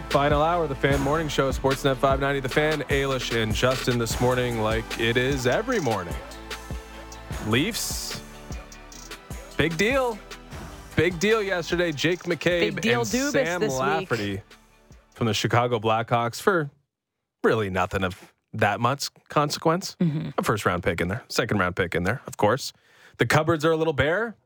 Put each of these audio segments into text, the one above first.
right, final hour of the Fan Morning Show, Sportsnet 590. The Fan, Ailish and Justin this morning, like it is every morning. Leafs, big deal. Big deal yesterday. Jake McCabe and Dubas Sam this week. Lafferty from the Chicago Blackhawks for really nothing of that much consequence. Mm-hmm. A first round pick in there, second round pick in there, of course. The cupboards are a little bare,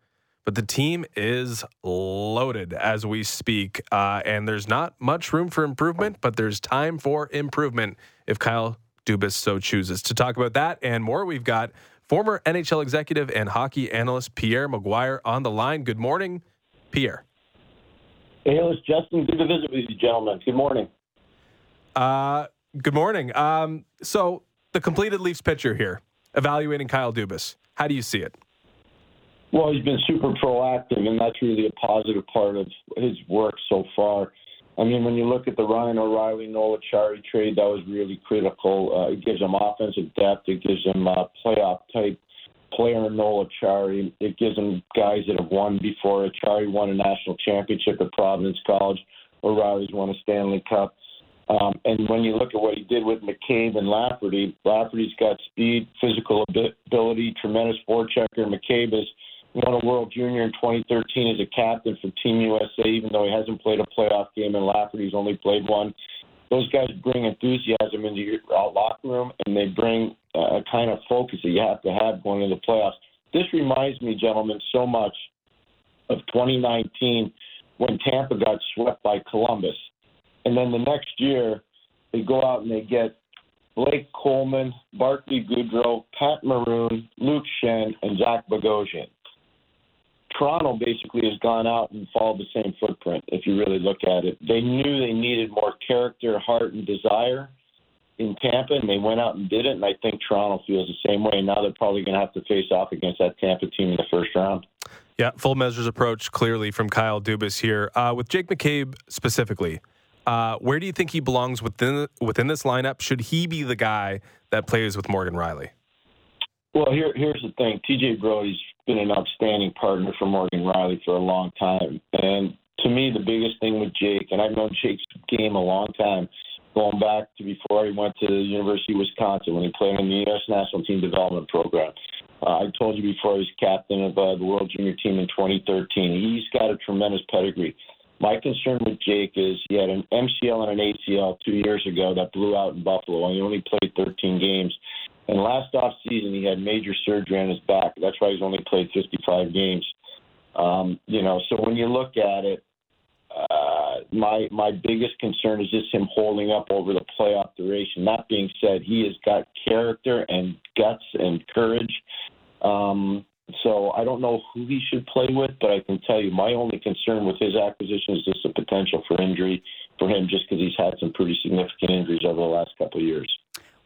but the team is loaded as we speak. Uh, and there's not much room for improvement, but there's time for improvement if Kyle Dubas so chooses. To talk about that and more, we've got former NHL executive and hockey analyst Pierre McGuire on the line. Good morning, Pierre. Hey, it's Justin. Good to visit with you, gentlemen. Good morning. Uh, good morning. Um, so, the completed Leafs pitcher here, evaluating Kyle Dubas. How do you see it? Well, he's been super proactive, and that's really a positive part of his work so far. I mean, when you look at the Ryan O'Reilly Noel Acciari trade, that was really critical. Uh, it gives them offensive depth. It gives them uh, playoff type player in Noel Acciari. It gives them guys that have won before. Acciari won a national championship at Providence College. O'Reilly's won a Stanley Cup. Um, and when you look at what he did with McCabe and Lafferty, Lafferty's got speed, physical ability, tremendous forechecker. McCabe has won a World Junior in 2013 as a captain for Team USA, even though he hasn't played a playoff game, and Lafferty's only played one. Those guys bring enthusiasm into your uh, locker room, and they bring uh, a kind of focus that you have to have going into the playoffs. This reminds me, gentlemen, so much of 2019 when Tampa got swept by Columbus. And then the next year, they go out and they get Blake Coleman, Barclay Goodrow, Pat Maroon, Luke Schenn, and Zach Bogosian. Toronto basically has gone out and followed the same footprint, if you really look at it. They knew they needed more character, heart, and desire in Tampa, and they went out and did it. And I think Toronto feels the same way. And now they're probably going to have to face off against that Tampa team in the first round. Yeah, full measures approach clearly from Kyle Dubas here. Uh, with Jake McCabe specifically, uh, where do you think he belongs within within this lineup? Should he be the guy that plays with Morgan Rielly? Well, here, here's the thing. TJ Brodie's been an outstanding partner for Morgan Rielly for a long time. And to me, the biggest thing with Jake, and I've known Jake's game a long time, going back to before he went to the University of Wisconsin when he played in the U.S. National Team Development Program. Uh, I told you before he was captain of uh, the World Junior Team in 2013. He's got a tremendous pedigree. My concern with Jake is he had an MCL and an ACL two years ago that blew out in Buffalo, and he only played 13 games. And last off season, he had major surgery on his back. That's why he's only played 55 games. Um, you know, so when you look at it, uh, my my biggest concern is just him holding up over the playoff duration. That being said, he has got character and guts and courage. Um, so I don't know who he should play with, but I can tell you my only concern with his acquisition is just the potential for injury for him, just because he's had some pretty significant injuries over the last couple of years.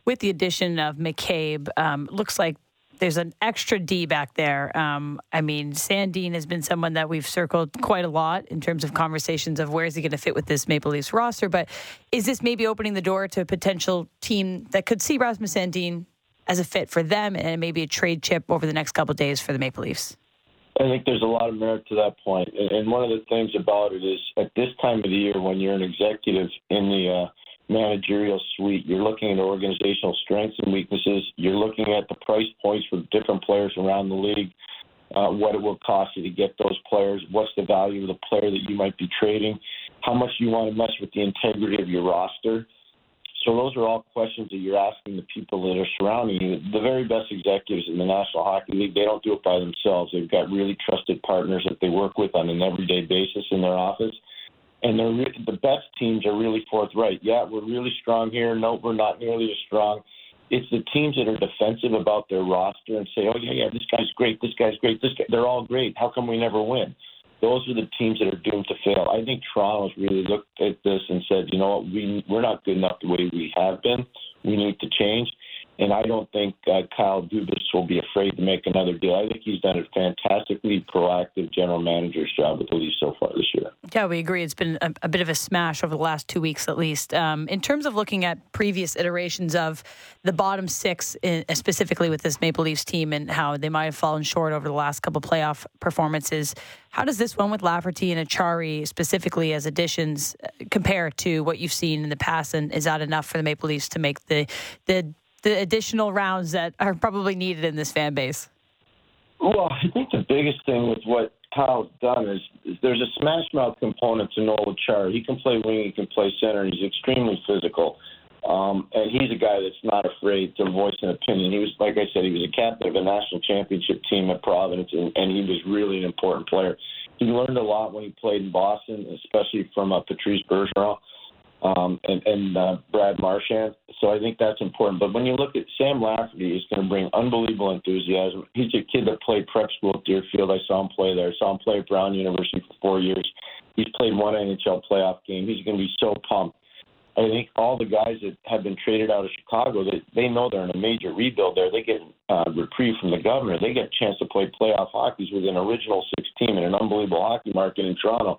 With the addition of McCabe, um, looks like there's an extra D back there. Um, I mean, Sandin has been someone that we've circled quite a lot in terms of conversations of where is he going to fit with this Maple Leafs roster. But is this maybe opening the door to a potential team that could see Rasmus Sandin as a fit for them and maybe a trade chip over the next couple days for the Maple Leafs? I think there's a lot of merit to that point. And one of the things about it is at this time of the year, when you're an executive in the uh, managerial suite, you're looking at organizational strengths and weaknesses. You're looking at the price points for different players around the league, uh, what it will cost you to get those players, what's the value of the player that you might be trading, how much you want to mess with the integrity of your roster. So those are all questions that you're asking the people that are surrounding you. The very best executives in the National Hockey League, they don't do it by themselves. They've got really trusted partners that they work with on an everyday basis in their office. And they're re- the best teams are really forthright. Yeah, we're really strong here. No, we're not nearly as strong. It's the teams that are defensive about their roster and say, "Oh yeah, yeah, this guy's great. This guy's great. This guy, they're all great. How come we never win?" Those are the teams that are doomed to fail. I think Toronto's really looked at this and said, "You know what? We we're not good enough the way we have been. We need to change." And I don't think uh, Kyle Dubas will be afraid to make another deal. I think he's done a fantastically proactive general manager's job with the Leafs so far this year. Yeah, we agree. It's been a, a bit of a smash over the last two weeks, at least. Um, in terms of looking at previous iterations of the bottom six, in, specifically with this Maple Leafs team, and how they might have fallen short over the last couple playoff performances, how does this one with Lafferty and Acciari, specifically as additions uh, compare to what you've seen in the past? And is that enough for the Maple Leafs to make the the the additional rounds that are probably needed in this fan base? Well, I think the biggest thing with what Kyle's done is, is there's a smash mouth component to Noel Acciari. He can play wing, he can play center, and he's extremely physical. Um, and he's a guy that's not afraid to voice an opinion. He was, like I said, he was a captain of a national championship team at Providence, and, and he was really an important player. He learned a lot when he played in Boston, especially from uh, Patrice Bergeron um, and, and uh, Brad Marchand. So I think that's important. But when you look at Sam Lafferty, he's going to bring unbelievable enthusiasm. He's a kid that played prep school at Deerfield. I saw him play there. I saw him play at Brown University for four years. He's played one NHL playoff game. He's going to be so pumped. I think all the guys that have been traded out of Chicago, they, they know they're in a major rebuild there. They get uh, reprieve from the governor. They get a chance to play playoff hockey with an original six team in an unbelievable hockey market in Toronto.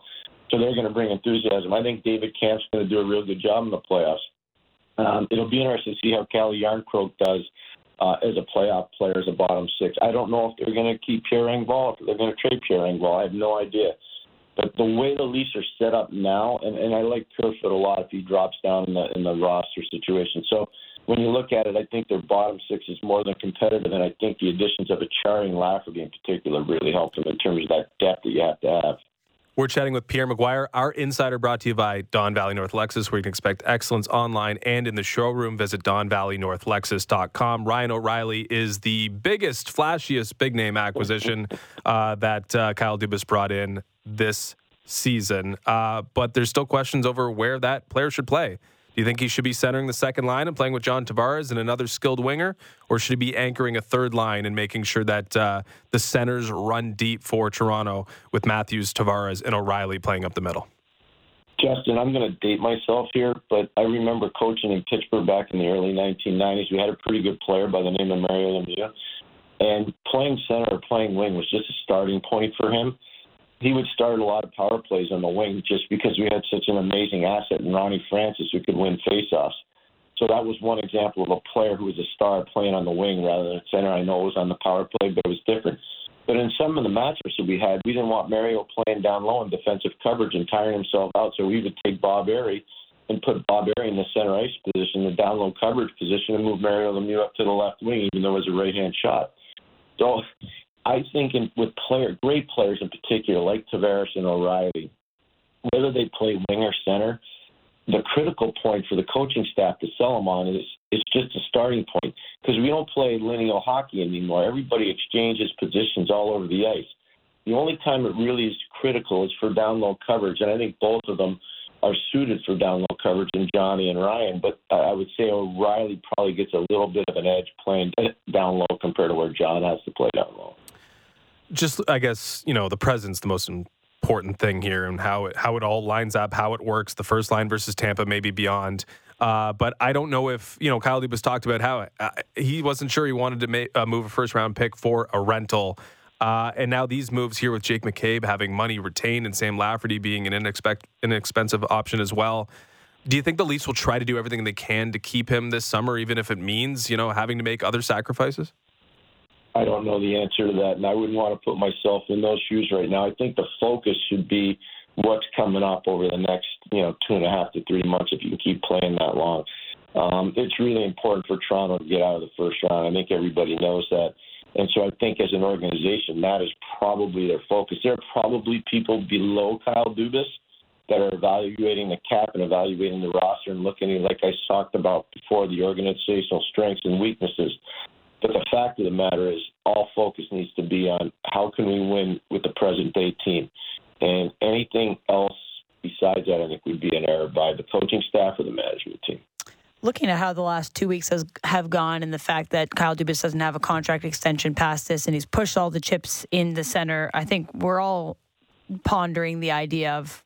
So they're going to bring enthusiasm. I think David Kampf's going to do a real good job in the playoffs. Um, it'll be interesting to see how Calle Jarnkrok does uh, as a playoff player, as a bottom six. I don't know if they're going to keep Pierre Engvall, if they're going to trade Pierre Engvall. I have no idea. But the way the Leafs are set up now, and, and I like Kerfoot a lot if he drops down in the in the roster situation. So when you look at it, I think their bottom six is more than competitive, and I think the additions of Acciari and Lafferty in particular really help them in terms of that depth that you have to have. We're chatting with Pierre McGuire, our insider brought to you by Don Valley North Lexus, where you can expect excellence online and in the showroom. Visit DonValleyNorthLexus.com. Ryan O'Reilly is the biggest, flashiest big name acquisition uh, that uh, Kyle Dubas brought in this season. Uh, but there's still questions over where that player should play. Do you think he should be centering the second line and playing with John Tavares and another skilled winger, or should he be anchoring a third line and making sure that uh, the centers run deep for Toronto with Matthews, Tavares, and O'Reilly playing up the middle? Justin, I'm going to date myself here, but I remember coaching in Pittsburgh back in the early 1990s. We had a pretty good player by the name of Mario Lemieux, and playing center or playing wing was just a starting point for him he would start a lot of power plays on the wing just because we had such an amazing asset in Ronnie Francis who could win faceoffs. So that was one example of a player who was a star playing on the wing rather than center. I know it was on the power play, but it was different. But in some of the matchups that we had, we didn't want Mario playing down low in defensive coverage and tiring himself out. So we would take Bob Errey and put Bob Errey in the center ice position, the down low coverage position, and move Mario Lemieux up to the left wing, even though it was a right hand shot. So I think in, with player, great players in particular, like Tavares and O'Reilly, whether they play wing or center, the critical point for the coaching staff to sell them on is it's just a starting point because we don't play lineal hockey anymore. Everybody exchanges positions all over the ice. The only time it really is critical is for down low coverage, and I think both of them are suited for down low coverage in Johnny and Ryan. But I would say O'Reilly probably gets a little bit of an edge playing down low compared to where John has to play down low just I guess you know the presence the most important thing here and how it how it all lines up, how it works. The first line versus Tampa, maybe beyond. Uh, but I don't know if you know Kyle Dubas talked about how uh, he wasn't sure he wanted to make, uh, move a first round pick for a rental. Uh, and now these moves here with Jake McCabe having money retained and Sam Lafferty being an inexpect- inexpensive option as well. Do you think the Leafs will try to do everything they can to keep him this summer, even if it means you know having to make other sacrifices? I don't know the answer to that, and I wouldn't want to put myself in those shoes right now. I think the focus should be what's coming up over the next, you know, two and a half to three months if you can keep playing that long. Um, it's really important for Toronto to get out of the first round. I think everybody knows that. And so I think as an organization, that is probably their focus. There are probably people below Kyle Dubas that are evaluating the cap and evaluating the roster and looking at, like I talked about before, the organizational strengths and weaknesses. But the fact of the matter is, all focus needs to be on how can we win with the present day team. And anything else besides that, I think, would be an error by the coaching staff or the management team. Looking at how the last two weeks has have gone, and the fact that Kyle Dubas doesn't have a contract extension past this, and he's pushed all the chips in the center, I think we're all pondering the idea of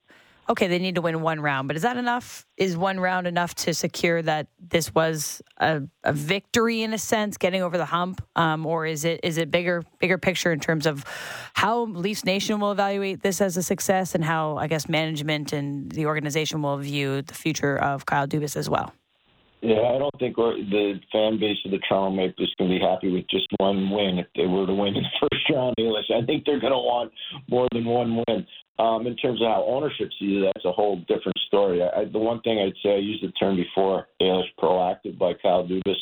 okay, they need to win one round, but is that enough? Is one round enough to secure that this was a, a victory in a sense, getting over the hump, um, or is it is it bigger bigger picture in terms of how Leafs Nation will evaluate this as a success and how I guess management and the organization will view the future of Kyle Dubas as well? Yeah, I don't think the fan base of the Toronto Maple Leafs can be happy with just one win if they were to win in the first round. English, I think they're going to want more than one win. Um, in terms of how ownership sees it, that's a whole different story. I, the one thing I'd say, I used the term before, Ailish, proactive by Kyle Dubas.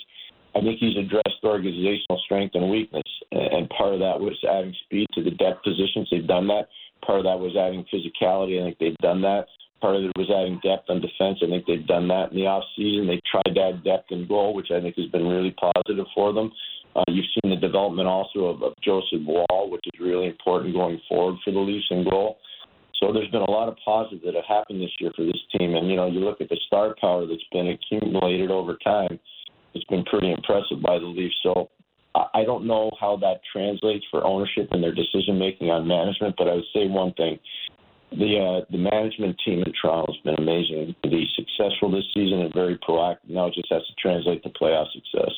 I think he's addressed organizational strength and weakness, and part of that was adding speed to the depth positions. They've done that. Part of that was adding physicality. I think they've done that. Part of it was adding depth on defense. I think they've done that in the off season. They tried to add depth in goal, which I think has been really positive for them. Uh, you've seen the development also of, of Joseph Woll, which is really important going forward for the Leafs in goal. So there's been a lot of positives that have happened this year for this team. And, you know, you look at the star power that's been accumulated over time, it's been pretty impressive by the Leafs. So I don't know how that translates for ownership and their decision making on management, but I would say one thing the uh, the management team in Toronto has been amazing. To be successful this season and very proactive. Now it just has to translate to playoff success.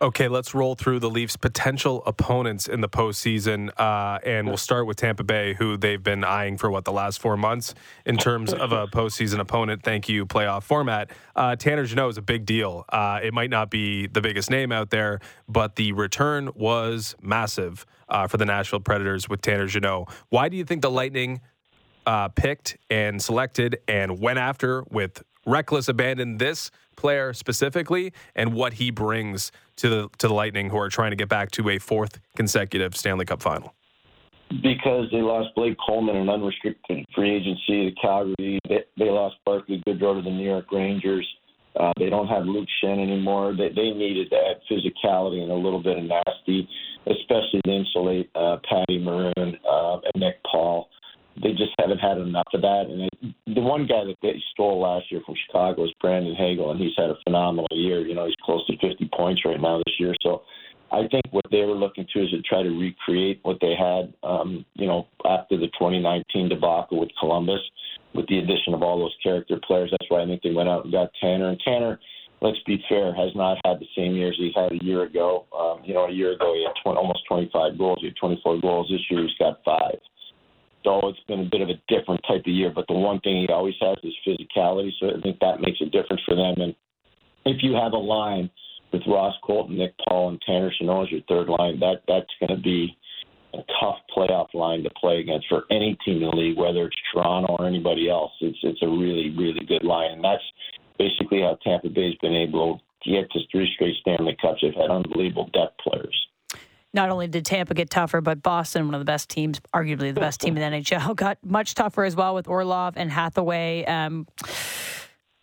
Okay, let's roll through the Leafs' potential opponents in the postseason, uh, and we'll start with Tampa Bay, who they've been eyeing for what the last four months in terms of a postseason opponent. Thank you, playoff format. Uh, Tanner Jeannot is a big deal. Uh, it might not be the biggest name out there, but the return was massive uh, for the Nashville Predators with Tanner Jeannot. Why do you think the Lightning? uh, picked and selected and went after with reckless abandon this player specifically and what he brings to the to the Lightning who are trying to get back to a fourth consecutive Stanley Cup final. Because they lost Blake Coleman in unrestricted free agency to Calgary. They, they lost Barclay Goodrow to the New York Rangers. Uh, they don't have Luke Schenn anymore. They, they needed that physicality and a little bit of nasty, especially to insulate uh, Patty Maroon uh, and Nick Paul they just haven't had enough of that. And the one guy that they stole last year from Chicago is Brandon Hagel, and he's had a phenomenal year. You know, he's close to 50 points right now this year. So I think what they were looking to is to try to recreate what they had, um, you know, after the 2019 debacle with Columbus, with the addition of all those character players. That's why I think they went out and got Tanner. And Tanner, let's be fair, has not had the same years he had a year ago. Um, you know, a year ago he had 20, almost 25 goals. He had 24 goals. This year he's got five. So it's been a bit of a different type of year. But the one thing he always has is physicality. So I think that makes a difference for them. And if you have a line with Ross Colton, Nick Paul, and Tanner Jeannot as your third line, that that's going to be a tough playoff line to play against for any team in the league, whether it's Toronto or anybody else. It's it's a really really good line, and that's basically how Tampa Bay's been able to get to three straight Stanley Cups. They've had unbelievable depth players not only did Tampa get tougher, but Boston, one of the best teams, arguably the best team in the NHL, got much tougher as well with Orlov and Hathaway. Um,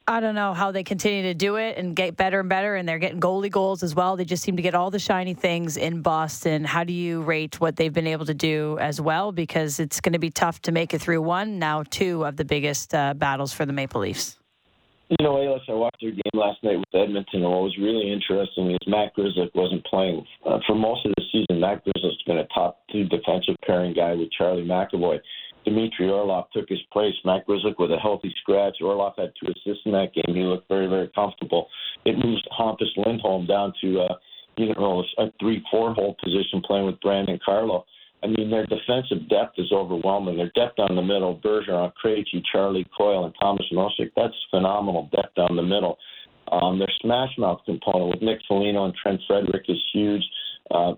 I don't know how they continue to do it and get better and better, and they're getting goalie goals as well. They just seem to get all the shiny things in Boston. How do you rate what they've been able to do as well? Because it's going to be tough to make it through one, now two of the biggest uh, battles for the Maple Leafs. You know, Ayla, I watched their game last night with Edmonton, and what was really interesting is Matt Grzelcyk wasn't playing. Uh, for most of the season, Matt Grzelcyk's been a top two defensive pairing guy with Charlie McAvoy. Dmitry Orlov took his place. Matt Grzelcyk with a healthy scratch. Orlov had two assists in that game. He looked very, very comfortable. It moves Hampus Lindholm down to, uh, you know, a three-four hole position playing with Brandon Carlo. I mean, their defensive depth is overwhelming. Their depth on the middle, Bergeron, Krejci, Charlie Coyle, and Thomas Nosek, that's phenomenal depth down the middle. Um, their smash mouth component with Nick Foligno and Trent Frederick is huge. Uh,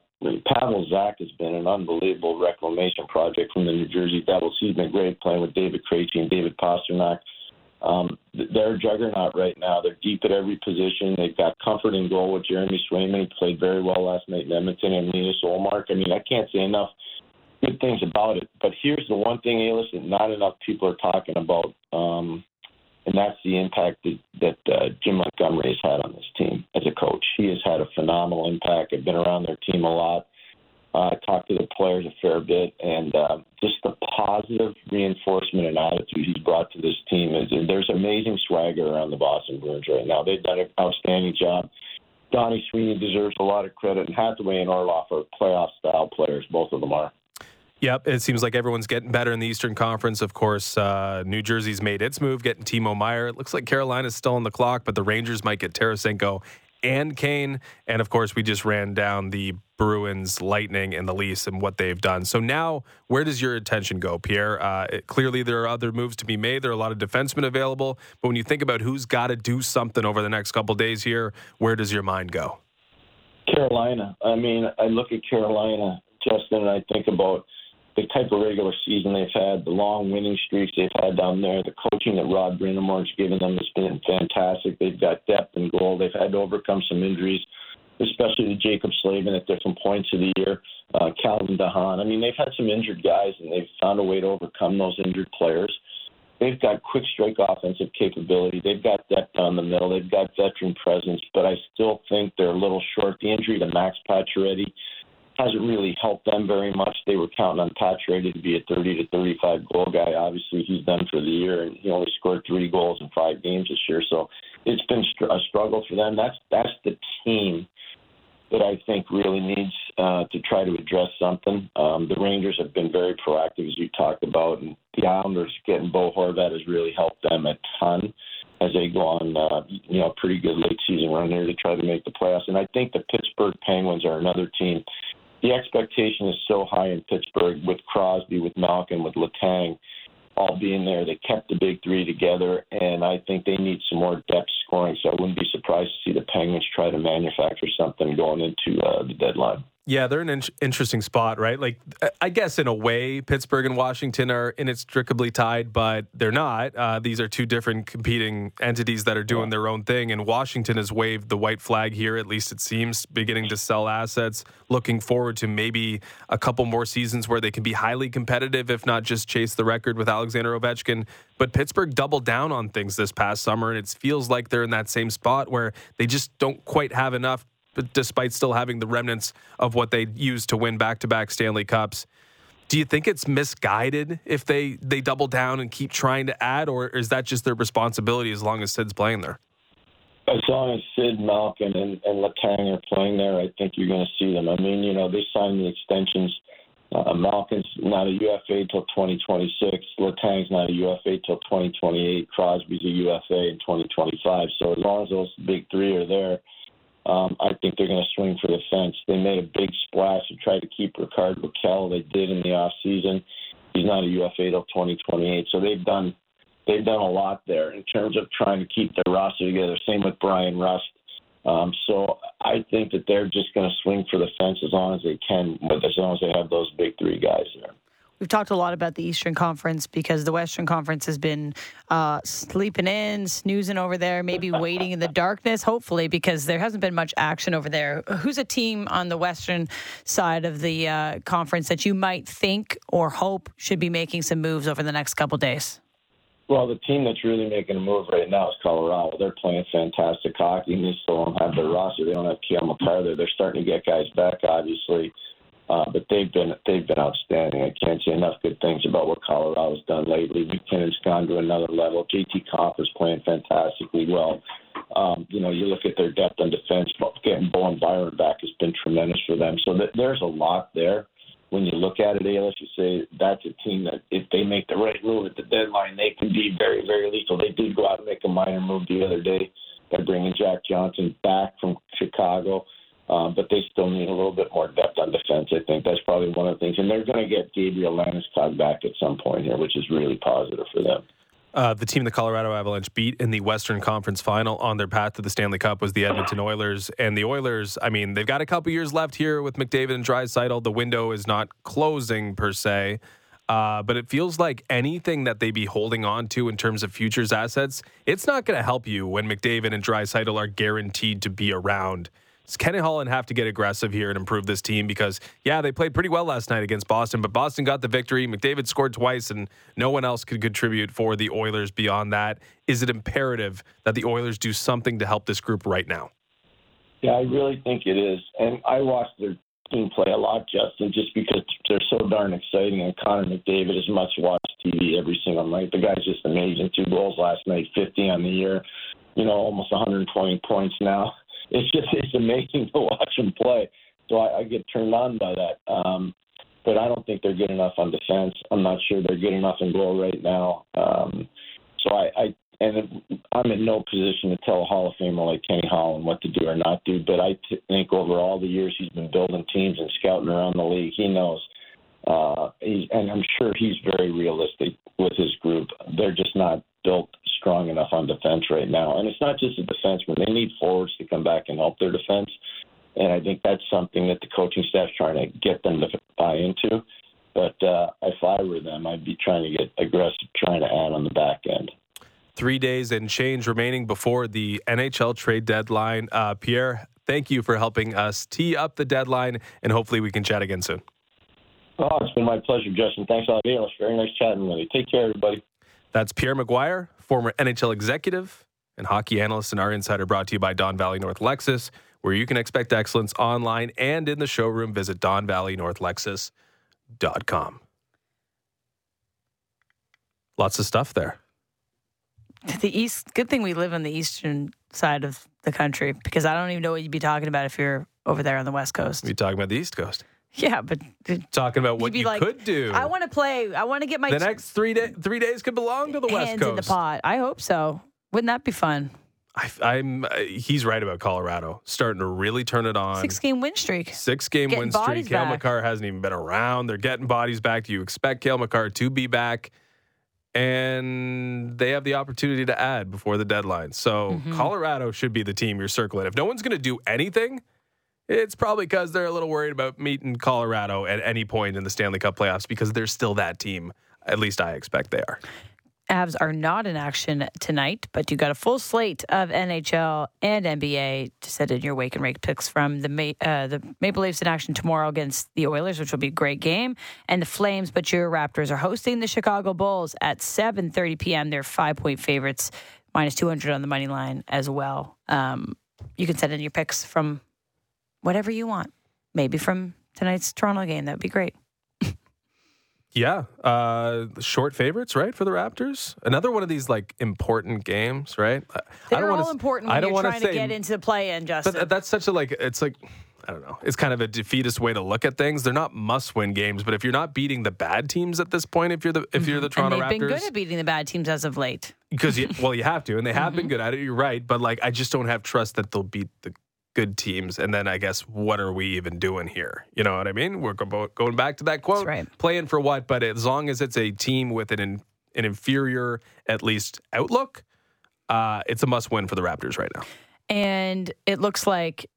Pavel Zach has been an unbelievable reclamation project from the New Jersey Devils. He's been great playing with David Krejci and David Pastrnak. Um, they're a juggernaut right now. They're deep at every position. They've got comfort in goal with Jeremy Swayman. He played very well last night in Edmonton and Linus Ullmark. I mean, I can't say enough good things about it. But here's the one thing, Alis, that not enough people are talking about, um, and that's the impact that, that uh, Jim Montgomery has had on this team as a coach. He has had a phenomenal impact. I've been around their team a lot. Uh, I talked to the players a fair bit, and uh, just the positive reinforcement and attitude he's brought to this team is. There's amazing swagger around the Boston Bruins right now. They've done an outstanding job. Donnie Sweeney deserves a lot of credit, and Hathaway and Orlov are playoff style players. Both of them are. Yep, it seems like everyone's getting better in the Eastern Conference. Of course, uh, New Jersey's made its move, getting Timo Meier. It looks like Carolina's still on the clock, but the Rangers might get Tarasenko and Kane. And of course, we just ran down the Bruins, Lightning, and the Leafs and what they've done. So now, where does your attention go, Pierre? Uh, it, clearly, there are other moves to be made. There are a lot of defensemen available. But when you think about who's got to do something over the next couple days here, where does your mind go? Carolina. I mean, I look at Carolina, Justin, and I think about – the type of regular season they've had, the long winning streaks they've had down there, the coaching that Rod Brind'Amour's given them has been fantastic. They've got depth and goal. They've had to overcome some injuries, especially to Jaccob Slavin at different points of the year, uh, Calvin DeHaan. I mean, they've had some injured guys, and they've found a way to overcome those injured players. They've got quick strike offensive capability. They've got depth down the middle. They've got veteran presence, but I still think they're a little short. The injury to Max Pacioretty – hasn't really helped them very much. They were counting on Pacioretty to be a 30 to 35 goal guy. Obviously, he's done for the year, and he only scored three goals in five games this year. So it's been a struggle for them. That's that's the team that I think really needs uh, to try to address something. Um, the Rangers have been very proactive, as you talked about, and the Islanders getting Bo Horvat has really helped them a ton as they go on, uh, you know, pretty good late season run here to try to make the playoffs. And I think the Pittsburgh Penguins are another team the expectation is so high in Pittsburgh with Crosby, with Malkin, with Letang all being there. They kept the big three together, and I think they need some more depth scoring. So I wouldn't be surprised to see the Penguins try to manufacture something going into uh, the deadline. Yeah, they're an in- interesting spot, right? Like, I guess in a way, Pittsburgh and Washington are inextricably tied, but they're not. Uh, these are two different competing entities that are doing yeah. their own thing. And Washington has waved the white flag here, at least it seems, beginning to sell assets, looking forward to maybe a couple more seasons where they can be highly competitive, if not just chase the record with Alexander Ovechkin. But Pittsburgh doubled down on things this past summer, and it feels like they're in that same spot where they just don't quite have enough despite still having the remnants of what they used to win back-to-back Stanley Cups. Do you think it's misguided if they they double down and keep trying to add, or is that just their responsibility as long as Sid's playing there? As long as Sid, Malkin, and, and Letang are playing there, I think you're going to see them. I mean, you know, they signed the extensions. Uh, Malkin's not a UFA till 2026. Letang's not a UFA till 2028. Crosby's a UFA in 2025. So as long as those big three are there, um, I think they're going to swing for the fence. They made a big splash to try to keep Rickard Rakell. They did in the off season. He's not a UFA till 2028. So they've done they've done a lot there in terms of trying to keep their roster together. Same with Bryan Rust. Um, so I think that they're just going to swing for the fence as long as they can, but as long as they have those big three guys there. We've talked a lot about the Eastern Conference because the Western Conference has been uh, sleeping in, snoozing over there, maybe waiting in the darkness, hopefully, because there hasn't been much action over there. Who's a team on the Western side of the uh, conference that you might think or hope should be making some moves over the next couple days? Well, the team that's really making a move right now is Colorado. They're playing fantastic hockey, and they still don't have their roster. They don't have Cale Makar there. They're starting to get guys back, obviously. Uh, but they've been they've been outstanding. I can't say enough good things about what Colorado's done lately. MacKinnon's gone to another level. JT Compher is playing fantastically well. Um, you know, you look at their depth on defense. Getting Bowen Byram back has been tremendous for them. So th- there's a lot there. When you look at it, Ayla, you say that's a team that if they make the right move at the deadline, they can be very, very lethal. They did go out and make a minor move the other day by bringing Jack Johnson back from Chicago. Um, but they still need a little bit more depth on defense. I think that's probably one of the things, and they're going to get Gabriel Landeskog back at some point here, which is really positive for them. Uh, the team the Colorado Avalanche beat in the Western Conference Final on their path to the Stanley Cup was the Edmonton Oilers, and the Oilers. I mean, they've got a couple years left here with McDavid and Draisaitl. The window is not closing per se. Uh, but it feels like anything that they be holding on to in terms of futures assets, it's not going to help you when McDavid and Draisaitl are guaranteed to be around does Kenny Holland have to get aggressive here and improve this team? Because, yeah, they played pretty well last night against Boston, but Boston got the victory. McDavid scored twice, and no one else could contribute for the Oilers beyond that. Is it imperative that the Oilers do something to help this group right now? Yeah, I really think it is. And I watch their team play a lot, Justin, just because they're so darn exciting. And Connor McDavid is much watched TV every single night. The guy's just amazing. Two goals last night, 50 on the year, you know, almost 120 points now it's just it's amazing to watch him play. So I, I get turned on by that. Um, but I don't think they're good enough on defense. I'm not sure they're good enough in goal right now. Um, so I, I and I'm in no position to tell a Hall of Famer like Kenny Holland what to do or not do. But I t- think over all the years he's been building teams and scouting around the league, he knows. Uh, he's, and I'm sure he's very realistic with his group. They're just not built strong enough on defense right now. And it's not just the defensemen; they need forwards to come back and help their defense. And I think that's something that the coaching staff's trying to get them to buy into. But uh, if I were them, I'd be trying to get aggressive, trying to add on the back end. Three days and change remaining before the NHL trade deadline. Uh, Pierre, thank you for helping us tee up the deadline, and hopefully we can chat again soon. Oh, it's been my pleasure, Justin. Thanks a lot. It was very nice chatting with you. Take care, everybody. That's Pierre McGuire, former NHL executive and hockey analyst and our insider brought to you by Don Valley North Lexus, where you can expect excellence online and in the showroom. Visit donvalleynorthlexus.com. Lots of stuff there. The east. Good thing we live on the eastern side of the country because I don't even know what you'd be talking about if you're over there on the west coast. We talking about the East Coast. Yeah, but talking about what you like, could do. I want to play. I want to get my the next three day, three days could belong to the West hands Coast. in the pot. I hope so. Wouldn't that be fun? I, am uh, he's right about Colorado starting to really turn it on. Six game win streak. Six game Getting win streak. Cale back. Makar hasn't even been around. They're getting bodies back. Do you expect Cale Makar to be back? And they have the opportunity to add before the deadline. So Mm-hmm. Colorado should be the team you're circling. If no one's going to do anything, it's probably because they're a little worried about meeting Colorado at any point in the Stanley Cup playoffs because they're still that team. At least I expect they are. Avs are not in action tonight, but you got a full slate of NHL and NBA to set in your wake and rake picks from the Ma- uh, the Maple Leafs in action tomorrow against the Oilers, which will be a great game, and the Flames. But your Raptors are hosting the Chicago Bulls at 7:30 p.m. They're five point favorites, minus 200 on the money line as well. Um, you can send in your picks from whatever you want, maybe from tonight's Toronto game. That would be great. Yeah, uh, short favorites, right, for the Raptors. Another one of these like important games, right? I- I They're don't wanna all s- important I don't wanna say, get into the play-in, Justin. but that's such a like. It's like I don't know. It's kind of a defeatist way to look at things. They're not must-win games, but if you're not beating the bad teams at this point, if you're the if you're the Mm-hmm. and Toronto they've been good at beating the bad teams as of late. because well, you have to, and they have Mm-hmm. been good at it. You're right, but like I just don't have trust that they'll beat the good teams. And then I guess what are we even doing here? You know what I mean? We're going back to that quote, right. playing for what? But as long as it's a team with an in, an inferior at least outlook, uh, it's a must win for the Raptors right now. And it looks like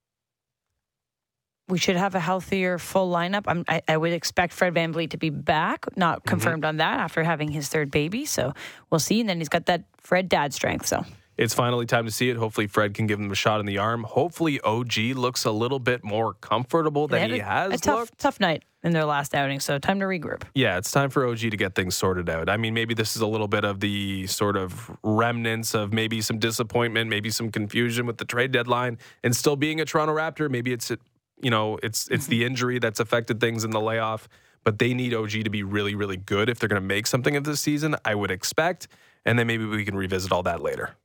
we should have a healthier full lineup. I'm, I, I would expect Fred VanVleet to be back, not confirmed on that after having his third baby. So we'll see. And then he's got that Fred dad strength. So It's finally time to see it. Hopefully, Fred can give him a shot in the arm. Hopefully, OG looks a little bit more comfortable They than he a, has a tough, looked. tough night in their last outing. So time to regroup. Yeah, it's time for OG to get things sorted out. I mean, maybe this is a little bit of the sort of remnants of maybe some disappointment, maybe some confusion with the trade deadline, and still being a Toronto Raptor. Maybe it's you know it's it's the mm-hmm. injury that's affected things in the layoff, but they need OG to be really really good if they're going to make something of this season. I would expect, and then maybe we can revisit all that later.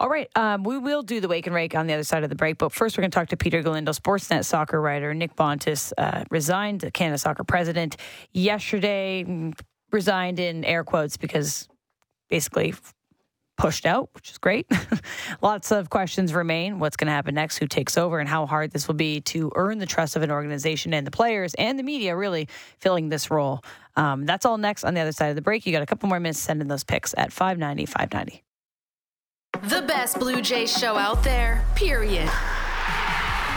All right, um, we will do the wake and rake on the other side of the break. But first, we're going to talk to Peter Galindo, Sportsnet soccer writer. Nick Bontis uh, resigned, Canada soccer president, yesterday. mm, Resigned in air quotes because basically pushed out, which is great. Lots of questions remain. What's going to happen next? Who takes over? And how hard this will be to earn the trust of an organization and the players and the media really filling this role. Um, that's all next on the other side of the break. You got a couple more minutes to send in those picks at 590, 590. The best Blue Jays show out there, period.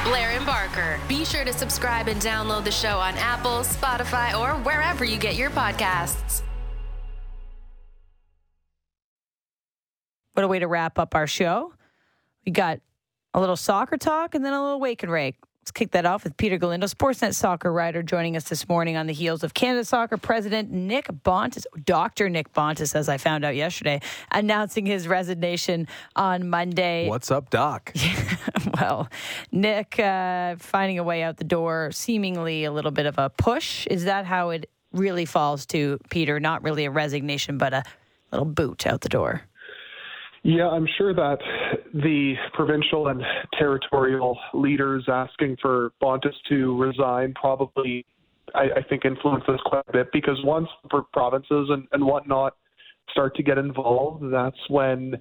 Blair and Barker. Be sure to subscribe and download the show on Apple, Spotify, or wherever you get your podcasts. What a way to wrap up our show. We got a little soccer talk and then a little wake and rake. Let's kick that off with Peter Galindo, Sportsnet soccer writer, joining us this morning on the heels of Canada Soccer President Nick Bontis, Dr. Nick Bontis, as I found out yesterday, announcing his resignation on Monday. What's up, Doc? well, Nick uh, finding a way out the door, seemingly a little bit of a push. Is that how it really falls to Peter? Not really a resignation, but a little boot out the door. Yeah, I'm sure that the provincial and territorial leaders asking for Bontis to resign probably I, I think influences quite a bit because once provinces and, and whatnot start to get involved, that's when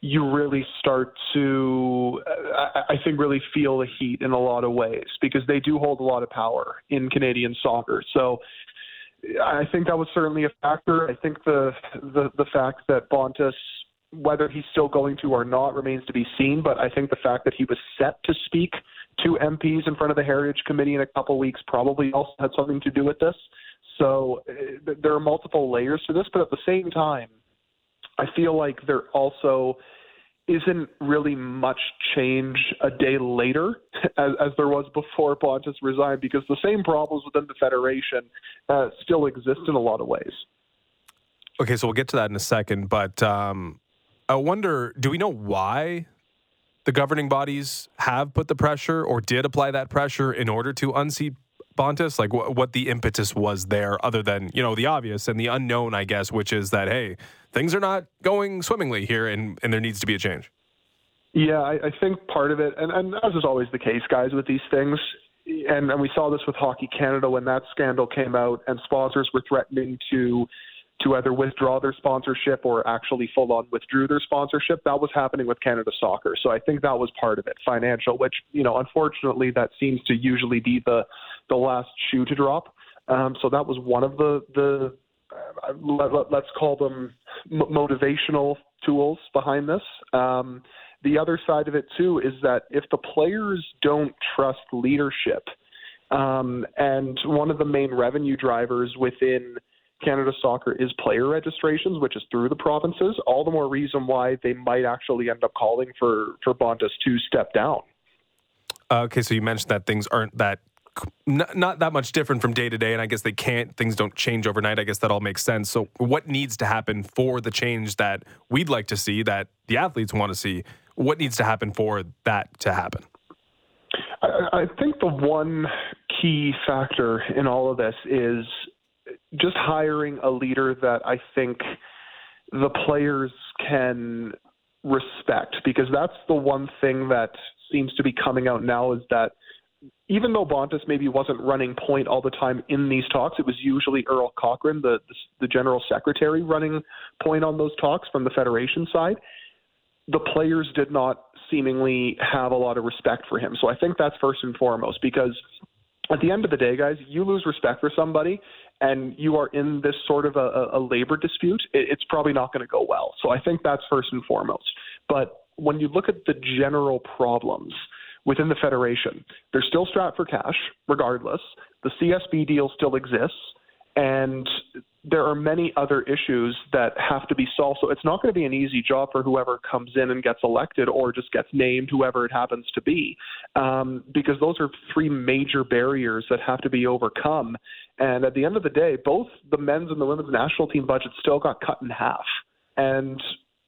you really start to, I I think, really feel the heat in a lot of ways because they do hold a lot of power in Canadian soccer. So I think that was certainly a factor. I think the the, the fact that Bontis, whether he's still going to or not, remains to be seen. But I think the fact that he was set to speak to MPs in front of the Heritage Committee in a couple weeks probably also had something to do with this. So uh, there are multiple layers to this, but at the same time, I feel like there also isn't really much change a day later as, as there was before Bontis resigned because the same problems within the Federation uh, still exist in a lot of ways. Okay, so we'll get to that in a second, but um, I wonder do we know why the governing bodies have put the pressure or did apply that pressure in order to unseat Bontis? Like wh- what the impetus was there, other than you know the obvious and the unknown, I guess, which is that hey, things are not going swimmingly here, and and there needs to be a change. Yeah, I, I think part of it, and, and as is always the case, guys, with these things, and, and we saw this with Hockey Canada when that scandal came out, and sponsors were threatening to to either withdraw their sponsorship or actually full on withdrew their sponsorship. That was happening with Canada Soccer. So I think that was part of it, financial, which, you know, unfortunately that seems to usually be the the last shoe to drop. Um, so that was one of the the uh, let, us call them motivational tools behind this. Um, the other side of it too is that if the players don't trust leadership, um, and one of the main revenue drivers within Canada Soccer is player registrations, which is through the provinces. All the more reason why they might actually end up calling for for Bontis to step down. Uh, okay, so you mentioned that things aren't that not, not that much different from day to day, and I guess they can't. Things don't change overnight. I guess that all makes sense. So, what needs to happen for the change that we'd like to see, that the athletes want to see? What needs to happen for that to happen? I, I think the one key factor in all of this is just hiring a leader that I think the players can respect because that's the one thing that seems to be coming out now is that even though Bontis maybe wasn't running point all the time in these talks, it was usually Earl Cochrane, the, the, the general secretary, running point on those talks from the federation side. The players did not seemingly have a lot of respect for him. So I think that's first and foremost because at the end of the day, guys, you lose respect for somebody and you are in this sort of a, a labor dispute, it's probably not going to go well. So I think that's first and foremost. But when you look at the general problems within the Federation, they're still strapped for cash, regardless. The CSB deal still exists. And there are many other issues that have to be solved. So it's not going to be an easy job for whoever comes in and gets elected or just gets named, whoever it happens to be, um, because those are three major barriers that have to be overcome. And at the end of the day, both the men's and the women's national team budgets still got cut in half. And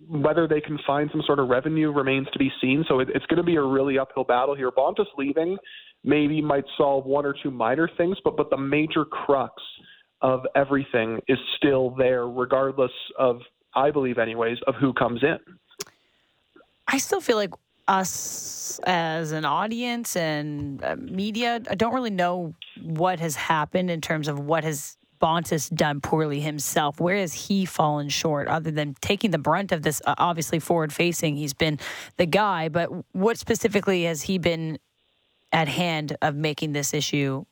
whether they can find some sort of revenue remains to be seen. So it, it's going to be a really uphill battle here. Bontis leaving maybe might solve one or two minor things, but but the major crux of everything is still there, regardless of, I believe, anyways, of who comes in. I still feel like us as an audience and uh, media, I don't really know what has happened in terms of what has Bontis done poorly himself. Where has he fallen short other than taking the brunt of this? Uh, obviously, forward facing, he's been the guy, but what specifically has he been at hand of making this issue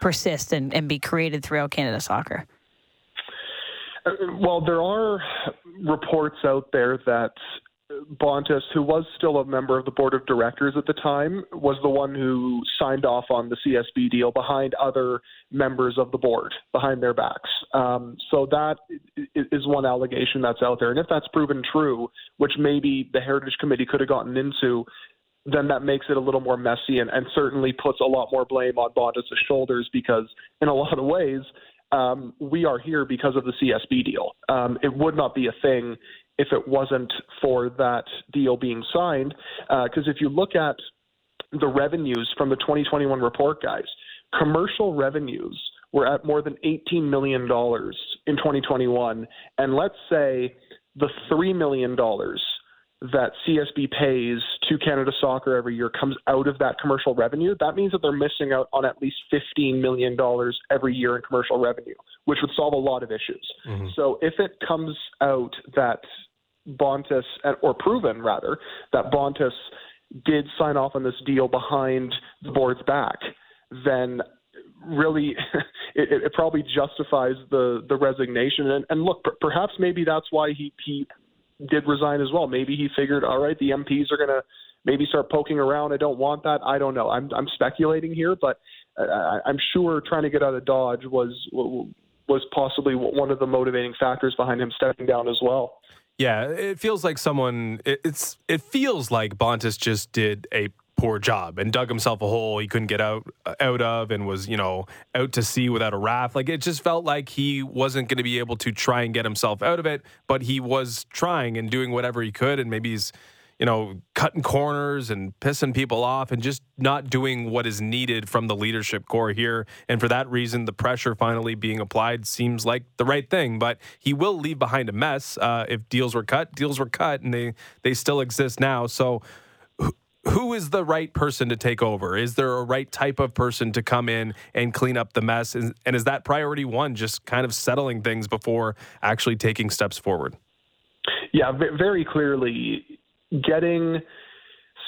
persist and, and be created throughout Canada soccer? Uh, well, there are reports out there that Bontis, who was still a member of the board of directors at the time, was the one who signed off on the CSB deal behind other members of the board, behind their backs. Um, so that is one allegation that's out there. And if that's proven true, which maybe the Heritage Committee could have gotten into, then that makes it a little more messy and, and certainly puts a lot more blame on Bontis' shoulders because, in a lot of ways, um, we are here because of the CSB deal. Um, it would not be a thing if it wasn't for that deal being signed. Because uh, if you look at the revenues from the 2021 report, guys, commercial revenues were at more than $18 million in 2021. And let's say the $3 million that CSB pays to Canada Soccer every year comes out of that commercial revenue, that means that they're missing out on at least $15 million every year in commercial revenue, which would solve a lot of issues. Mm-hmm. So if it comes out that Bontis, or proven rather, that Bontis did sign off on this deal behind the board's back, then really it, it, probably justifies the the resignation. And, and look, p- perhaps maybe that's why he he did resign as well. Maybe he figured, all right, the MPs are going to maybe start poking around. I don't want that. I don't know. I'm I'm speculating here, but I, I'm sure trying to get out of Dodge was was possibly one of the motivating factors behind him stepping down as well. Yeah, it feels like someone. It's it feels like Bontis just did a poor job and dug himself a hole he couldn't get out out of and was you know out to sea without a raft. Like it just felt like he wasn't going to be able to try and get himself out of it but he was trying and doing whatever he could and maybe he's you know cutting corners and pissing people off and just not doing what is needed from the leadership core here. And for that reason the pressure finally being applied seems like the right thing but he will leave behind a mess uh, if deals were cut. Deals were cut and they they still exist now. So who is the right person to take over? Is there a right type of person to come in and clean up the mess? And, and is that priority one just kind of settling things before actually taking steps forward? Yeah, very clearly getting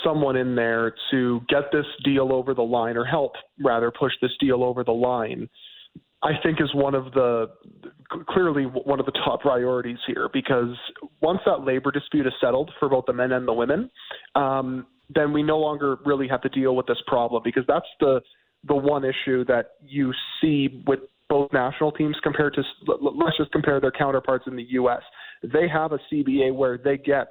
someone in there to get this deal over the line or help rather push this deal over the line I think is one of the clearly one of the top priorities here because once that labor dispute is settled for both the men and the women, um, then we no longer really have to deal with this problem because that's the the one issue that you see with both national teams compared to let's just compare their counterparts in the U.S. They have a CBA where they get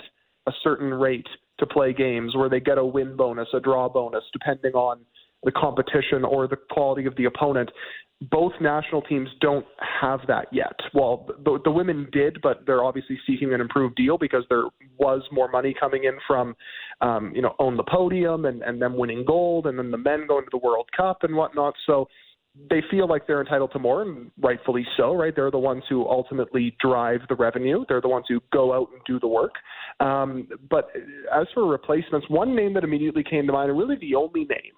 a certain rate to play games, where they get a win bonus, a draw bonus, depending on the competition or the quality of the opponent both national teams don't have that yet. Well, the, the women did, but they're obviously seeking an improved deal because there was more money coming in from, um, you know, own the podium and, and them winning gold, and then the men going to the World Cup and whatnot. So they feel like they're entitled to more, and rightfully so, right? They're the ones who ultimately drive the revenue. They're the ones who go out and do the work. Um, but as for replacements, one name that immediately came to mind, and really the only name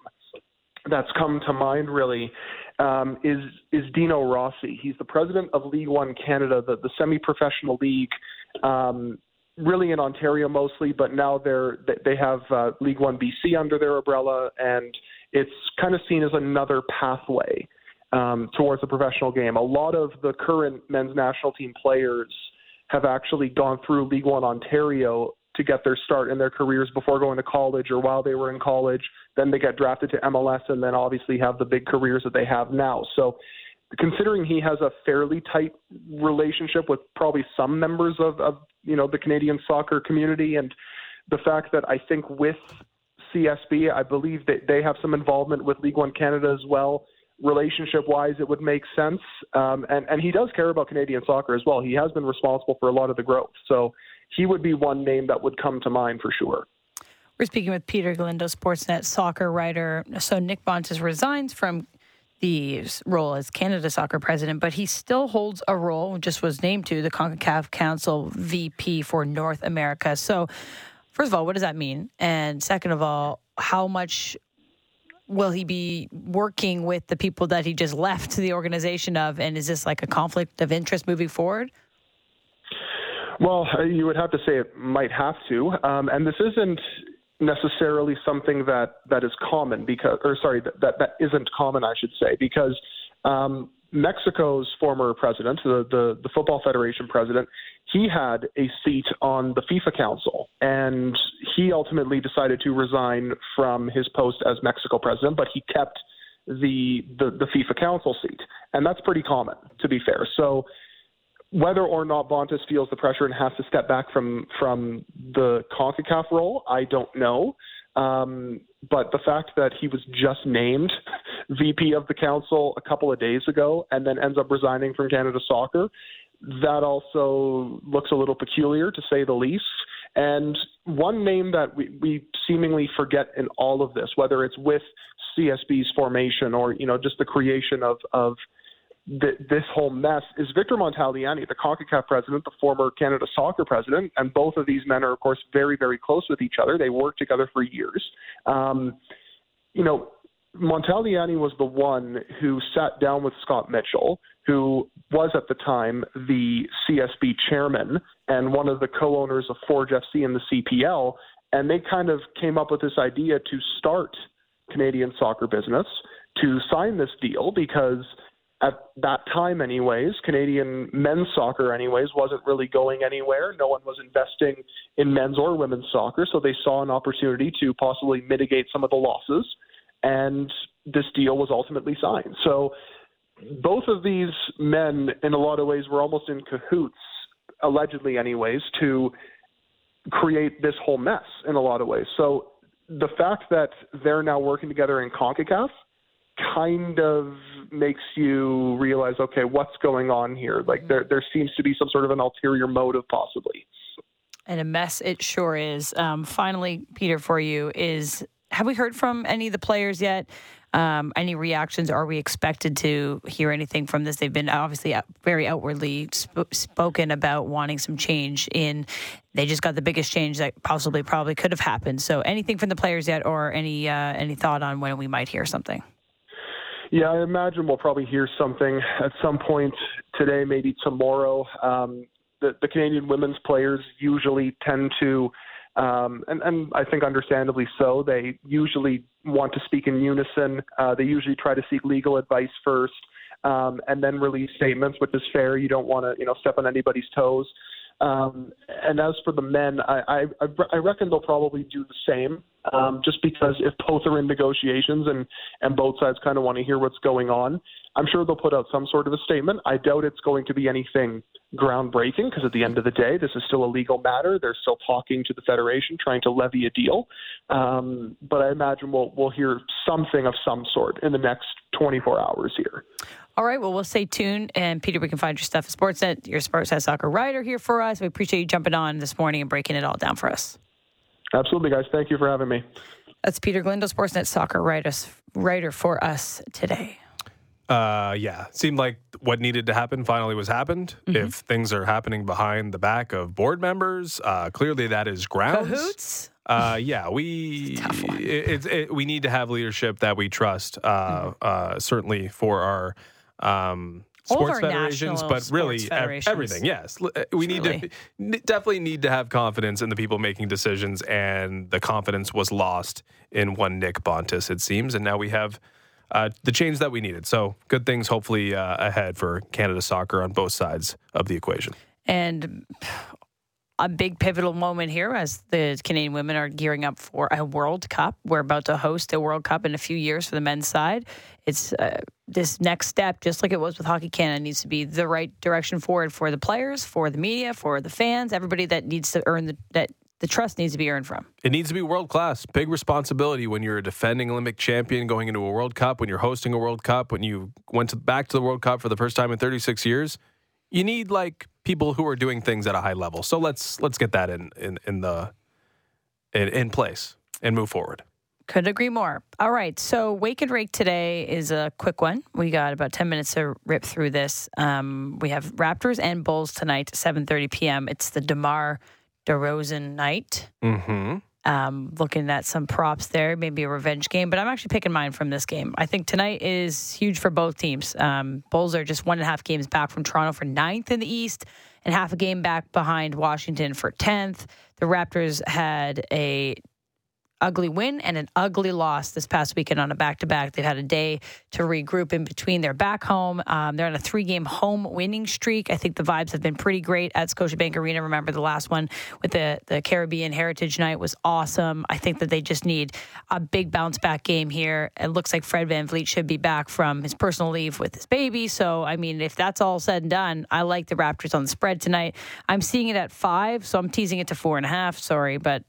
that's come to mind, really um, is is Dino Rossi. He's the president of League One Canada, the, the semi-professional league, um, really in Ontario mostly, but now they're they have uh, League One BC under their umbrella, and it's kind of seen as another pathway um, towards the professional game. A lot of the current men's national team players have actually gone through League One Ontario to get their start in their careers before going to college or while they were in college. Then they get drafted to MLS and then obviously have the big careers that they have now. So, considering he has a fairly tight relationship with probably some members of, of you know the Canadian soccer community, and the fact that I think with CSB, I believe that they have some involvement with League One Canada as well. Relationship wise, it would make sense. Um, and, and he does care about Canadian soccer as well. He has been responsible for a lot of the growth. So he would be one name that would come to mind for sure. We're speaking with Peter Galindo, Sportsnet soccer writer. So Nick Bontis resigns from the role as Canada soccer president, but he still holds a role, just was named to the CONCACAF Council VP for North America. So, first of all, what does that mean? And second of all, how much will he be working with the people that he just left the organization of? And is this like a conflict of interest moving forward? Well, you would have to say it might have to, um, and this isn't necessarily something that that is common because, or sorry, that that, that isn't common, I should say, because um, Mexico's former president, the, the the football federation president, he had a seat on the FIFA Council, and he ultimately decided to resign from his post as Mexico president, but he kept the the, the FIFA Council seat, and that's pretty common, to be fair. So whether or not Bontis feels the pressure and has to step back from from the CONCACAF role, I don't know. Um, but the fact that he was just named VP of the council a couple of days ago and then ends up resigning from Canada Soccer, that also looks a little peculiar to say the least. And one name that we, we seemingly forget in all of this, whether it's with CSB's formation or you know just the creation of of th- this whole mess is Victor Montagliani, the CONCACAF president, the former Canada soccer president, and both of these men are, of course, very, very close with each other. They worked together for years. Um, you know, Montagliani was the one who sat down with Scott Mitchell, who was at the time the CSB chairman and one of the co-owners of Forge FC and the CPL, and they kind of came up with this idea to start Canadian soccer business to sign this deal because at that time anyways. Canadian men's soccer anyways wasn't really going anywhere. No one was investing in men's or women's soccer. So they saw an opportunity to possibly mitigate some of the losses. And this deal was ultimately signed. So both of these men in a lot of ways were almost in cahoots allegedly anyways to create this whole mess in a lot of ways. So the fact that they're now working together in CONCACAF kind of makes you realize, okay, what's going on here? Like there, there seems to be some sort of an ulterior motive, possibly. And a mess it sure is. Um, finally, Peter, for you is: Have we heard from any of the players yet? Um, any reactions? Are we expected to hear anything from this? They've been obviously very outwardly sp- spoken about wanting some change in. They just got the biggest change that possibly probably could have happened. So, anything from the players yet, or any uh, any thought on when we might hear something? Yeah, I imagine we'll probably hear something at some point today, maybe tomorrow. Um, the, the Canadian women's players usually tend to, um, and, and I think understandably so, they usually want to speak in unison. Uh, they usually try to seek legal advice first. Um, and then release statements, which is fair. You don't want to, you know, step on anybody's toes. Um, and as for the men, I, I, I reckon they'll probably do the same, um, just because if both are in negotiations and, and both sides kind of want to hear what's going on, I'm sure they'll put out some sort of a statement. I doubt it's going to be anything groundbreaking because at the end of the day, this is still a legal matter. They're still talking to the federation, trying to levy a deal. Um, but I imagine we'll we'll hear something of some sort in the next 24 hours here. All right. Well, we'll stay tuned. And Peter, we can find your stuff at Sportsnet. Your Sportsnet soccer writer here for us. We appreciate you jumping on this morning and breaking it all down for us. Absolutely, guys. Thank you for having me. That's Peter Galindo, Sportsnet soccer writer, writer for us today. Uh, yeah, seemed like what needed to happen finally was happened. Mm-hmm. If things are happening behind the back of board members, uh, clearly that is grounds. Cahoots? Uh, yeah, we it, it, it, we need to have leadership that we trust. Uh, mm-hmm. uh, certainly for our um, sports federations, but really federations. everything. Yes, uh, we need to definitely need to have confidence in the people making decisions, and the confidence was lost in one Nick Bontis, it seems, and now we have uh, the change that we needed. So good things hopefully uh, ahead for Canada soccer on both sides of the equation. And a big pivotal moment here as the Canadian women are gearing up for a World Cup. We're about to host a World Cup in a few years for the men's side. It's uh, this next step, just like it was with Hockey Canada, needs to be the right direction forward for the players, for the media, for the fans, everybody that needs to earn the, that the trust needs to be earned from. It needs to be world class. Big responsibility when you're a defending Olympic champion going into a World Cup, when you're hosting a World Cup, when you went to, back to the World Cup for the first time in 36 years. You need like people who are doing things at a high level. So let's let's get that in in, in the in, in place and move forward. Couldn't agree more. All right. So, Wake and Rake today is a quick one. We got about 10 minutes to rip through this. Um, we have Raptors and Bulls tonight, 7.30 p.m. It's the DeMar DeRozan night. Mm-hmm. Um, looking at some props there, maybe a revenge game, but I'm actually picking mine from this game. I think tonight is huge for both teams. Um, Bulls are just one and a half games back from Toronto for ninth in the East and half a game back behind Washington for 10th. The Raptors had a ugly win and an ugly loss this past weekend on a back to back. They've had a day to regroup in between. They're back home. Um, they're on a three game home winning streak. I think the vibes have been pretty great at Scotiabank Arena. Remember the last one with the, the Caribbean Heritage Night was awesome. I think that they just need a big bounce back game here. It looks like Fred VanVleet should be back from his personal leave with his baby. So, I mean, if that's all said and done, I like the Raptors on the spread tonight. I'm seeing it at five, so I'm teasing it to four and a half. Sorry, but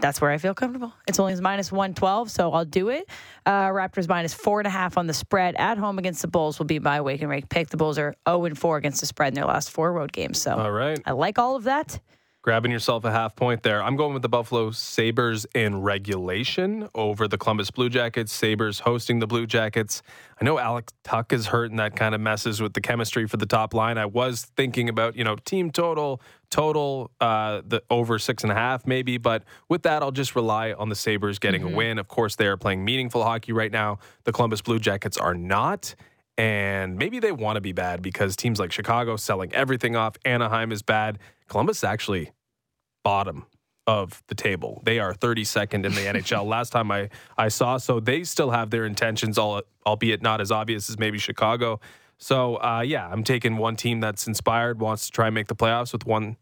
that's where I feel comfortable. It's only minus 112, so I'll do it. Uh, Raptors minus four and a half on the spread at home against the Bulls will be my wake and rake pick. The Bulls are 0 and 4 against the spread in their last four road games. So all right. I like all of that. Grabbing yourself a half point there. I'm going with the Buffalo Sabres in regulation over the Columbus Blue Jackets. Sabres hosting the Blue Jackets. I know Alex Tuch is hurt and that kind of messes with the chemistry for the top line. I was thinking about, you know, team total, total, uh, the over six and a half maybe. But with that, I'll just rely on the Sabres getting a win. Of course, they are playing meaningful hockey right now. The Columbus Blue Jackets are not. And maybe they want to be bad because teams like Chicago selling everything off. Anaheim is bad. Columbus actually bottom of the table. They are 32nd in the NHL last time I, I saw. So they still have their intentions, all, albeit not as obvious as maybe Chicago. So uh, yeah, I'm taking one team that's inspired, wants to try and make the playoffs with one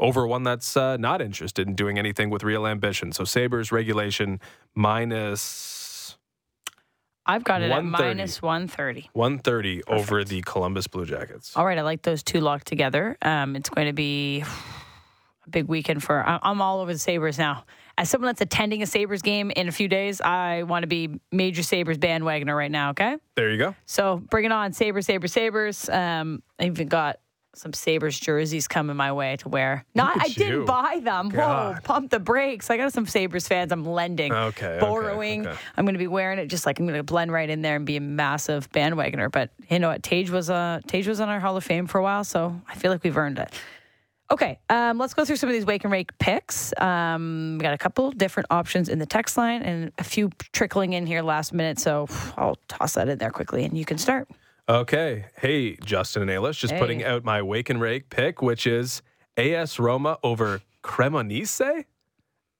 over one that's uh, not interested in doing anything with real ambition. So Sabres regulation minus I've got it at 130. minus 130. 130 over the Columbus Blue Jackets. All right, I like those two locked together. Um, it's going to be a big weekend for. I'm all over the Sabres now. As someone that's attending a Sabres game in a few days, I want to be major Sabres bandwagoner right now. Okay, There you go. so bring it on, Sabres, Sabres, Sabres. Um, I even got some Sabres jerseys coming my way to wear. Not, I didn't you. buy them. Whoa, pump the brakes! I got some Sabres fans. I'm lending, Okay, okay, borrowing. okay. I'm going to be wearing it just like I'm going to blend right in there and be a massive bandwagoner. But you know what? Tage was uh, Tage was on our Hall of Fame for a while, so I feel like we've earned it. Okay, um, let's go through some of these wake and rake picks. Um, we got a couple different options in the text line and a few trickling in here last minute. So I'll toss that in there quickly, and you can start. Okay. Hey, Justin and Ailish, just Hey. putting out my wake and rake pick, which is AS Roma over Cremonese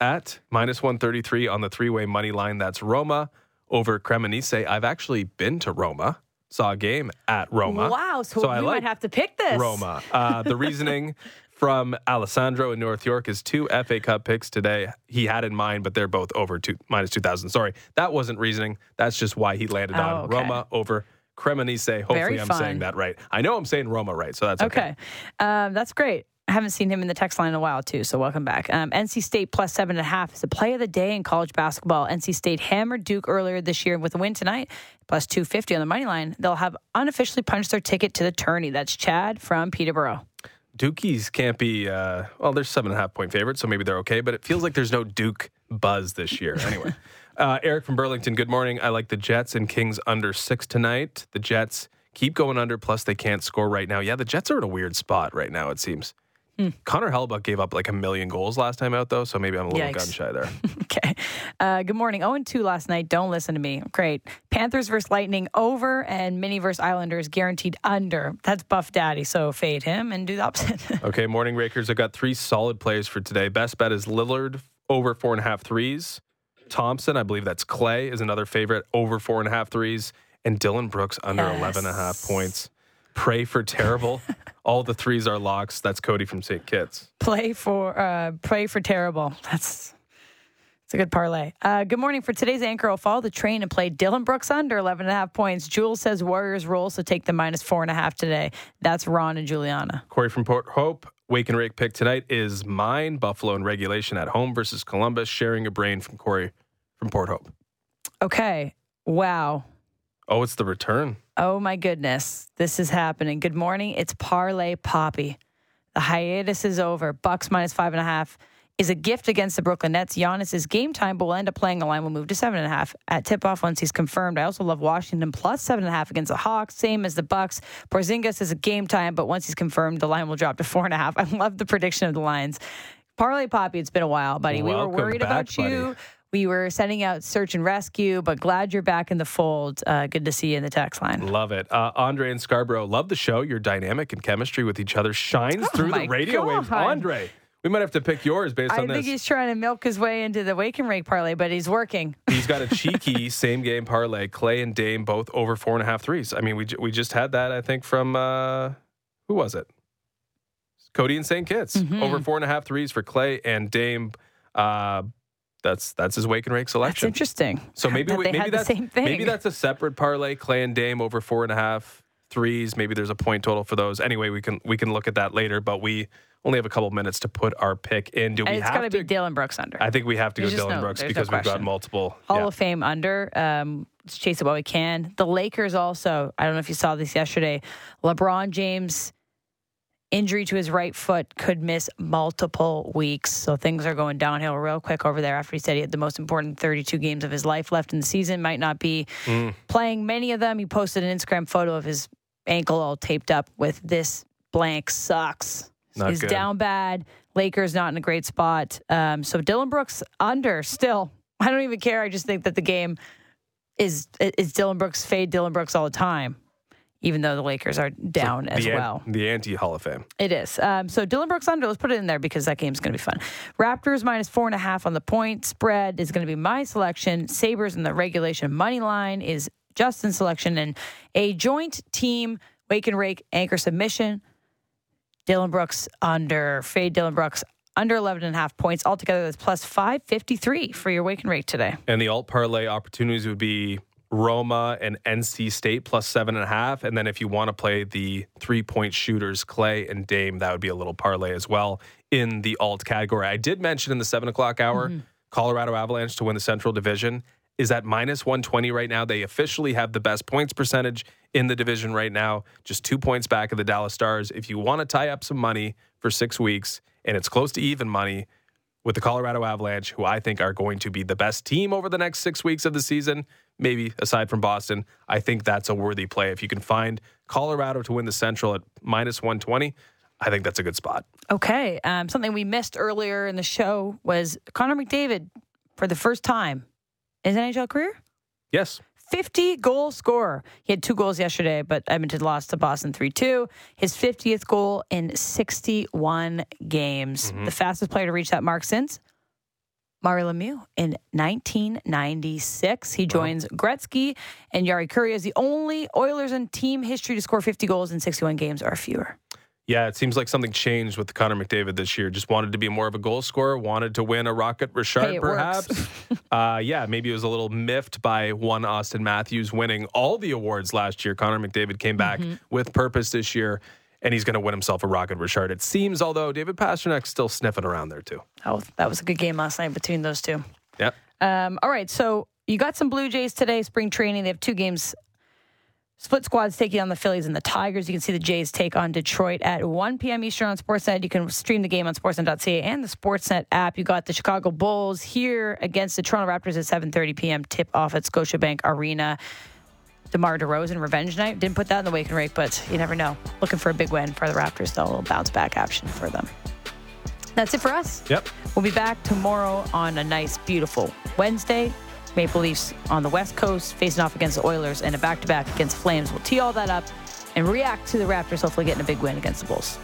at minus 133 on the three way money line. That's Roma over Cremonese. I've actually been to Roma, saw a game at Roma. Wow, so, I we like might have to pick this. Roma. Uh, the reasoning from Alessandro in North York is two FA Cup picks today. He had in mind, but they're both over two minus two thousand. Sorry, that wasn't reasoning. That's just why he landed Oh, on okay. Roma over Cremonese. Hopefully, Very I'm fun. saying that right. I know I'm saying Roma right, so that's okay. Okay, um, that's great. I haven't seen him in the text line in a while too, so welcome back. Um, NC State plus seven and a half is the play of the day in college basketball. NC State hammered Duke earlier this year with a win tonight, plus two fifty on the money line. They'll have unofficially punched their ticket to the tourney. That's Chad from Peterborough. Dukies can't be. Uh, well, they're seven and a half point favorites, so maybe they're okay. But it feels like there's no Duke buzz this year. Anyway, uh, Eric from Burlington. Good morning. I like the Jets and Kings under six tonight. The Jets keep going under. Plus, they can't score right now. Yeah, the Jets are in a weird spot right now. It seems. Connor Hellebuyck gave up like a million goals last time out, though. So maybe I'm a little Yikes. gun shy there. Okay. Uh, good morning. 0 2 last night. Don't listen to me. Great. Panthers versus Lightning over and Mini versus Islanders guaranteed under. That's Buff Daddy. So fade him and do the opposite. Okay, morning rakers. I've got three solid plays for today. Best bet is Lillard over four and a half threes. Thompson, I believe that's Clay, is another favorite over four and a half threes. And Dillon Brooks under Yes. 11 and a half points. Pray for terrible. All the threes are locks. That's Cody from St. Kitts. play for uh, play for terrible. That's it's a good parlay. Uh, good morning. For today's anchor, I'll follow the train and play Dillon Brooks under 11 and a half points. Jules says Warriors roll, so take the minus four and a half today. That's Ron and Juliana. Corey from Port Hope. Wake and Rake pick tonight is mine. Buffalo in regulation at home versus Columbus. Sharing a brain from Corey from Port Hope. Okay. Wow. Oh, it's the return. Oh my goodness. This is happening. Good morning. It's Parlay Poppy. The hiatus is over. Bucks minus five and a half is a gift against the Brooklyn Nets. Giannis is game time, but will end up playing. The line will move to seven and a half at tip off once he's confirmed. I also love Washington plus seven and a half against the Hawks, same as the Bucks. Porzingis is a game time, but once he's confirmed, the line will drop to four and a half. I love the prediction of the lines. Parlay Poppy, it's been a while, buddy. we were worried back, about you. buddy. We were sending out search and rescue, but glad you're back in the fold. Uh, good to see you in the text line. Love it. Uh, Andre and Scarborough, love the show. Your dynamic and chemistry with each other shines through Oh my the radio waves. Andre, we might have to pick yours based I on this. I think he's trying to milk his way into the wake and rake parlay, but he's working. he's got a cheeky same game parlay. Clay and Dame both over four and a half threes. I mean, we, we just had that, I think, from uh, who was it? Cody and St. Kitts. Mm-hmm. Over four and a half threes for Clay and Dame. Uh, that's that's his wake and rake That's selection. interesting. So maybe that we, maybe that's same thing. maybe that's a separate parlay. Clay and Dame over four and a half threes. Maybe there's a point total for those. Anyway, we can we can look at that later. But we only have a couple minutes to put our pick in. Do we and it's got to be Dillon Brooks under. I think we have to go There's just Dillon no- Brooks there's no because we've got multiple. Hall yeah. of Fame under. Um, let's chase it while we can. The Lakers also. I don't know if you saw this yesterday. LeBron James injury to his right foot could miss multiple weeks. So things are going downhill real quick over there after he said he had the most important 32 games of his life left in the season. Might not be Mm. playing many of them. He posted an Instagram photo of his ankle all taped up with this blank sucks. Not He's good. down bad. Lakers not in a great spot. Um, so Dillon Brooks under still. I don't even care. I just think that the game is is Dillon Brooks fade Dillon Brooks all the time, even though the Lakers are down as the, an- well. the anti Hall of Fame. It is. Um, so Dillon Brooks under. Let's put it in there because that game's going to be fun. Raptors minus four and a half on the point spread is going to be my selection. Sabres in the regulation money line is Justin's selection, and a joint team wake and rake anchor submission. Dillon Brooks under fade. Dillon Brooks under 11 and a half points altogether. That's plus 553 for your wake and rake today. And the alt parlay opportunities would be Roma and NC State plus seven and a half. And then if you want to play the three point shooters, Clay and Dame, that would be a little parlay as well in the alt category. I did mention in the seven o'clock hour, mm-hmm. Colorado Avalanche to win the Central Division is at minus 120 right now. They officially have the best points percentage in the division right now, just two points back of the Dallas Stars. If you want to tie up some money for six weeks and it's close to even money, with the Colorado Avalanche, who I think are going to be the best team over the next six weeks of the season, maybe aside from Boston. I think that's a worthy play. If you can find Colorado to win the Central at minus 120, I think that's a good spot. Okay. Um, something we missed earlier in the show was Connor McDavid for the first time in his NHL career. Yes. 50 goal scorer. He had two goals yesterday, but Edmonton lost to Boston 3 2. His 50th goal in 61 games. Mm-hmm. The fastest player to reach that mark since Mario Lemieux in 1996. He joins Gretzky and Jari Kurri as the only Oilers in team history to score 50 goals in 61 games or fewer. Yeah, it seems like something changed with Connor McDavid this year. Just wanted to be more of a goal scorer, wanted to win a Rocket Richard, Hey, perhaps. uh, yeah, maybe it was a little miffed by one Auston Matthews winning all the awards last year. Connor McDavid came back Mm-hmm. with purpose this year, and he's going to win himself a Rocket Richard. It seems, although David Pastrnak's still sniffing around there too. Oh, that was a good game last night between those two. Yep. Um, all right, so you got some Blue Jays today, spring training. They have two games. Split squads taking on the Phillies and the Tigers. You can see the Jays take on Detroit at 1 p.m. Eastern on Sportsnet. You can stream the game on sportsnet.ca and the Sportsnet app. You got the Chicago Bulls here against the Toronto Raptors at 7:30 p.m. Tip off at Scotiabank Arena. DeMar DeRozan revenge night. Didn't put that in the wake and rake, but you never know. Looking for a big win for the Raptors, though. A little bounce back action for them. That's it for us. Yep. We'll be back tomorrow on a nice, beautiful Wednesday. Maple Leafs on the West Coast facing off against the Oilers and a back to back against Flames. We'll tee all that up and react to the Raptors hopefully getting a big win against the Bulls.